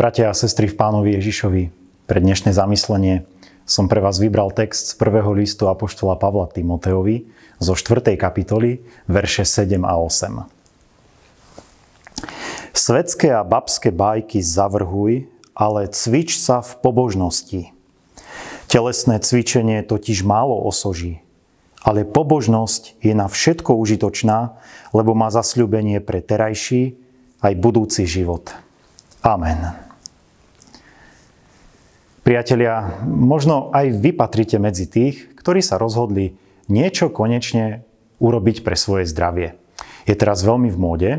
Bratia a sestry v pánovi Ježišovi, pre dnešné zamyslenie som pre vás vybral text z prvého listu Apoštola Pavla Timoteovi zo 4. kapitoly, verše 7 a 8. Svetské a babské bajky zavrhuj, ale cvič sa v pobožnosti. Telesné cvičenie totiž málo osoží, ale pobožnosť je na všetko užitočná, lebo má zasľúbenie pre terajší aj budúci život. Amen. Priatelia, možno aj vy patrite medzi tých, ktorí sa rozhodli niečo konečne urobiť pre svoje zdravie. Je teraz veľmi v móde,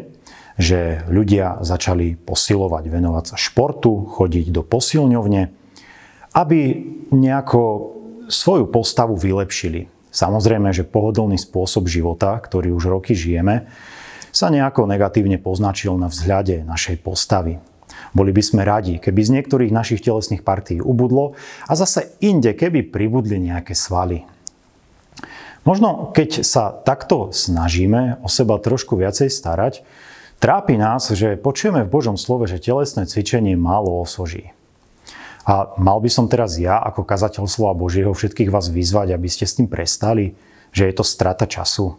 že ľudia začali posilovať, venovať sa športu, chodiť do posilňovne, aby nejako svoju postavu vylepšili. Samozrejme, že pohodlný spôsob života, ktorý už roky žijeme, sa nejako negatívne poznačil na vzhľade našej postavy. Boli by sme radi, keby z niektorých našich telesných partí ubudlo a zase inde, keby pribudli nejaké svaly. Možno keď sa takto snažíme o seba trošku viacej starať, trápi nás, že počujeme v Božom slove, že telesné cvičenie málo osoží. A mal by som teraz ja, ako kazateľ slova Božieho, všetkých vás vyzvať, aby ste s tým prestali, že je to strata času.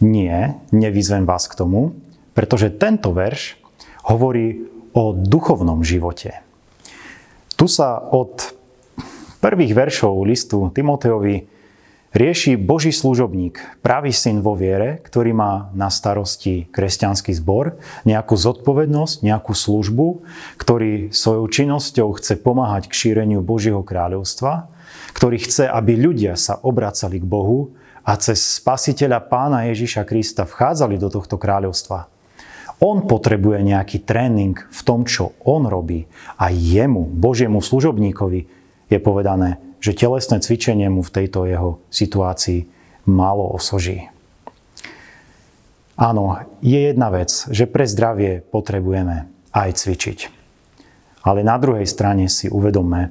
Nie, nevyzvem vás k tomu, pretože tento verš hovorí o duchovnom živote. Tu sa od prvých veršov listu Timoteovi rieši Boží služobník, pravý syn vo viere, ktorý má na starosti kresťanský zbor, nejakú zodpovednosť, nejakú službu, ktorý svojou činnosťou chce pomáhať k šíreniu Božieho kráľovstva, ktorý chce, aby ľudia sa obracali k Bohu a cez spasiteľa pána Ježiša Krista vchádzali do tohto kráľovstva. On potrebuje nejaký tréning v tom, čo on robí. A jemu, Božiemu služobníkovi, je povedané, že telesné cvičenie mu v tejto jeho situácii málo osoží. Áno, je jedna vec, že pre zdravie potrebujeme aj cvičiť. Ale na druhej strane si uvedomme,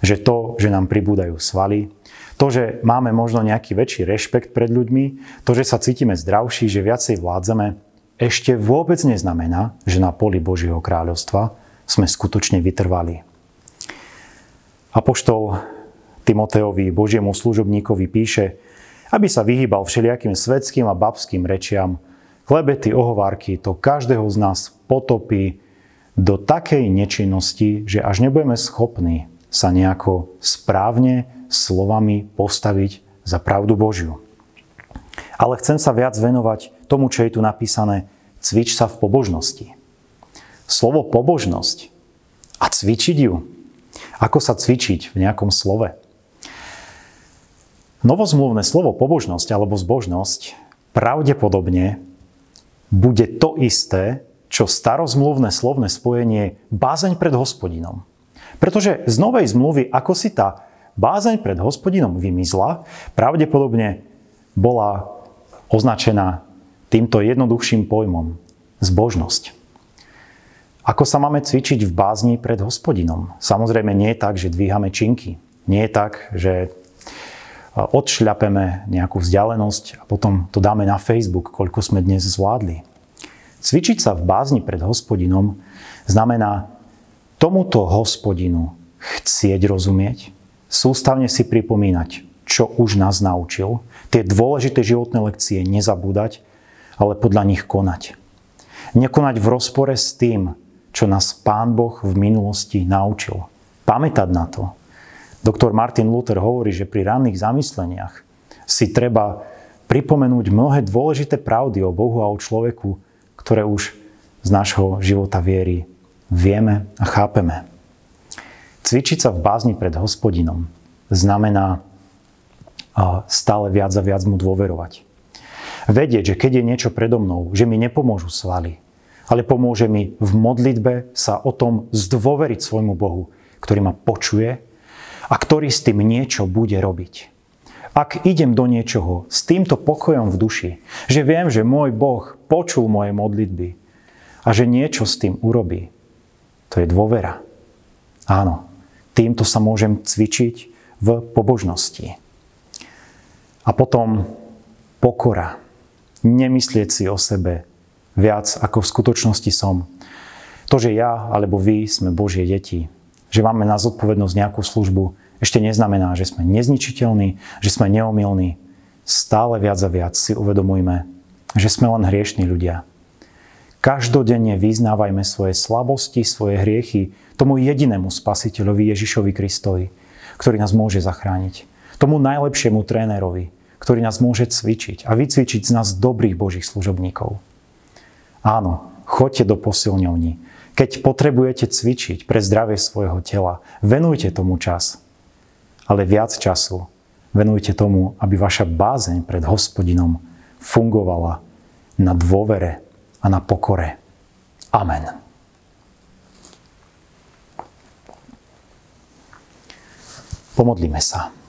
že to, že nám pribúdajú svaly, to, že máme možno nejaký väčší rešpekt pred ľuďmi, to, že sa cítime zdravší, že viacej vládzeme, ešte vôbec neznamená, že na poli Božieho kráľovstva sme skutočne vytrvali. Apoštol Timoteovi, Božiemu služobníkovi píše, aby sa vyhýbal všelijakým svetským a babským rečiam, klebety, ohovárky, to každého z nás potopí do takej nečinnosti, že až nebudeme schopní sa nejako správne slovami postaviť za pravdu Božiu. Ale chcem sa viac venovať tomu, čo je tu napísané, cvič sa v pobožnosti. Slovo pobožnosť a cvičiť ju. Ako sa cvičiť v nejakom slove? Novozmluvné slovo pobožnosť alebo zbožnosť pravdepodobne bude to isté, čo starozmluvné slovné spojenie bázeň pred hospodinom. Pretože z novej zmluvy, ako si tá bázeň pred hospodinom vymizla, pravdepodobne bola označená týmto jednoduchším pojmom zbožnosť. Ako sa máme cvičiť v bázni pred hospodinom? Samozrejme nie je tak, že dvíhame činky. Nie je tak, že odšľapeme nejakú vzdialenosť a potom to dáme na Facebook, koľko sme dnes zvládli. Cvičiť sa v bázni pred hospodinom znamená tomuto hospodinu chcieť rozumieť, sústavne si pripomínať, čo už nás naučil, tie dôležité životné lekcie nezabúdať ale podľa nich konať. Nekonať v rozpore s tým, čo nás Pán Boh v minulosti naučil. Pamätať na to. Doktor Martin Luther hovorí, že pri ranných zamysleniach si treba pripomenúť mnohé dôležité pravdy o Bohu a o človeku, ktoré už z nášho života viery vieme a chápeme. Cvičiť sa v bázni pred hospodinom znamená stále viac a viac mu dôverovať. Vedieť, že keď je niečo predo mnou, že mi nepomôžu svaly, ale pomôže mi v modlitbe sa o tom zdôveriť svojmu Bohu, ktorý ma počuje a ktorý s tým niečo bude robiť. Ak idem do niečoho s týmto pokojom v duši, že viem, že môj Boh počul moje modlitby a že niečo s tým urobí, to je dôvera. Áno, týmto sa môžem cvičiť v pobožnosti. A potom pokora nemyslieť si o sebe viac, ako v skutočnosti som. To, že ja alebo vy sme Božie deti, že máme na zodpovednosť nejakú službu, ešte neznamená, že sme nezničiteľní, že sme neomilní. Stále viac a viac si uvedomujme, že sme len hriešní ľudia. Každodenne vyznávajme svoje slabosti, svoje hriechy tomu jedinému spasiteľovi Ježišovi Kristovi, ktorý nás môže zachrániť. Tomu najlepšiemu trénerovi, ktorý nás môže cvičiť a vycvičiť z nás dobrých Božích služobníkov. Áno, choďte do posilňovní. Keď potrebujete cvičiť pre zdravie svojho tela, venujte tomu čas. Ale viac času venujte tomu, aby vaša bázeň pred hospodinom fungovala na dôvere a na pokore. Amen. Pomodlíme sa.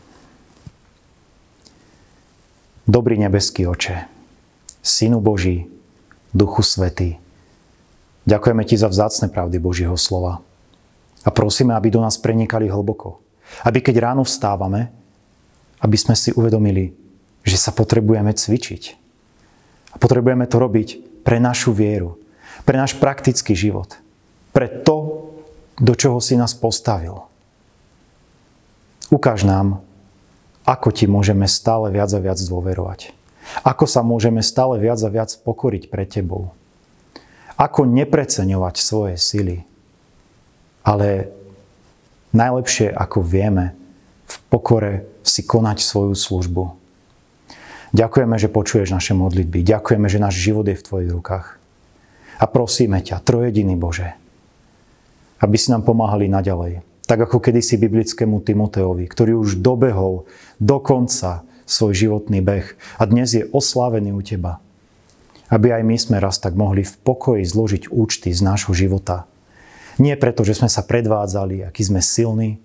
Dobrý nebeský oče, Synu Boží, Duchu Svetý, ďakujeme Ti za vzácne pravdy Božieho slova a prosíme, aby do nás prenikali hlboko. Aby keď ráno vstávame, aby sme si uvedomili, že sa potrebujeme cvičiť. A potrebujeme to robiť pre našu vieru, pre náš praktický život, pre to, do čoho si nás postavil. Ukáž nám, ako ti môžeme stále viac a viac dôverovať. Ako sa môžeme stále viac a viac pokoriť pre tebou. Ako nepreceňovať svoje sily. Ale najlepšie, ako vieme, v pokore si konať svoju službu. Ďakujeme, že počuješ naše modlitby. Ďakujeme, že náš život je v tvojich rukách. A prosíme ťa, trojediný Bože, aby si nám pomáhali naďalej tak ako kedysi biblickému Timoteovi, ktorý už dobehol do konca svoj životný beh a dnes je oslávený u teba. Aby aj my sme raz tak mohli v pokoji zložiť účty z nášho života. Nie preto, že sme sa predvádzali, aký sme silní,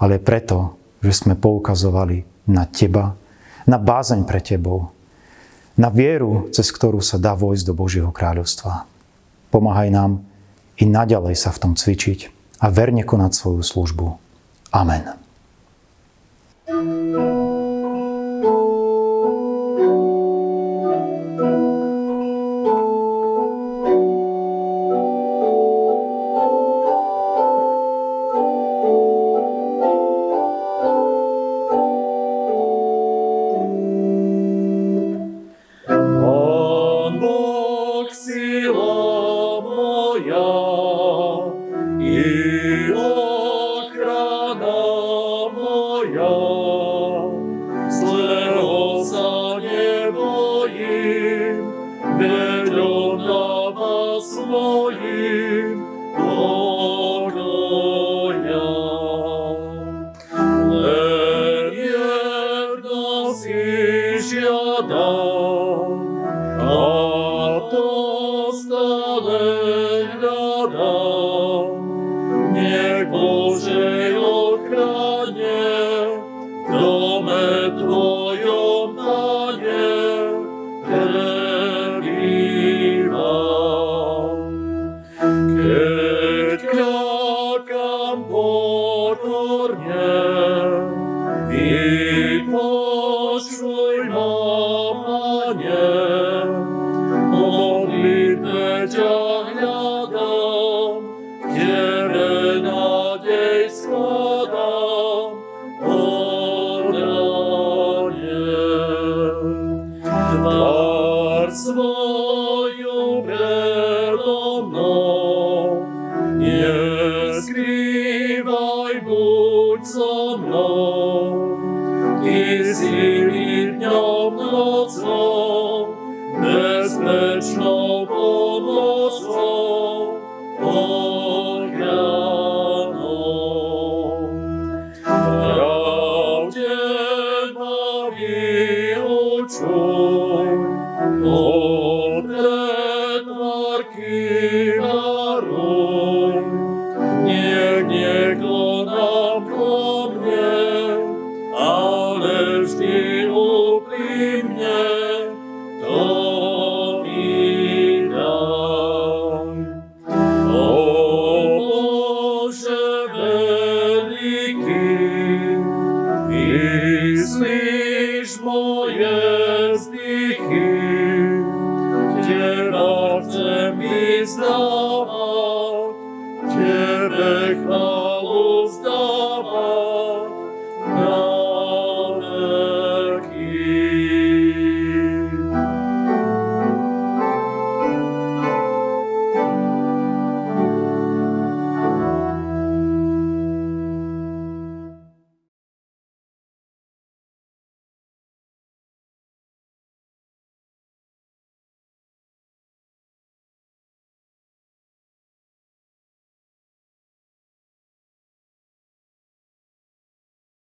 ale preto, že sme poukazovali na teba, na bázeň pre tebou, na vieru, cez ktorú sa dá vojsť do Božieho kráľovstva. Pomáhaj nám i naďalej sa v tom cvičiť a verne konať svoju službu. Amen. thank you vedel na vás svojim pokoja. Len jedno si žiadam, a to stále hľadám. por mnie i poczuj mo mnie, kiedy chcem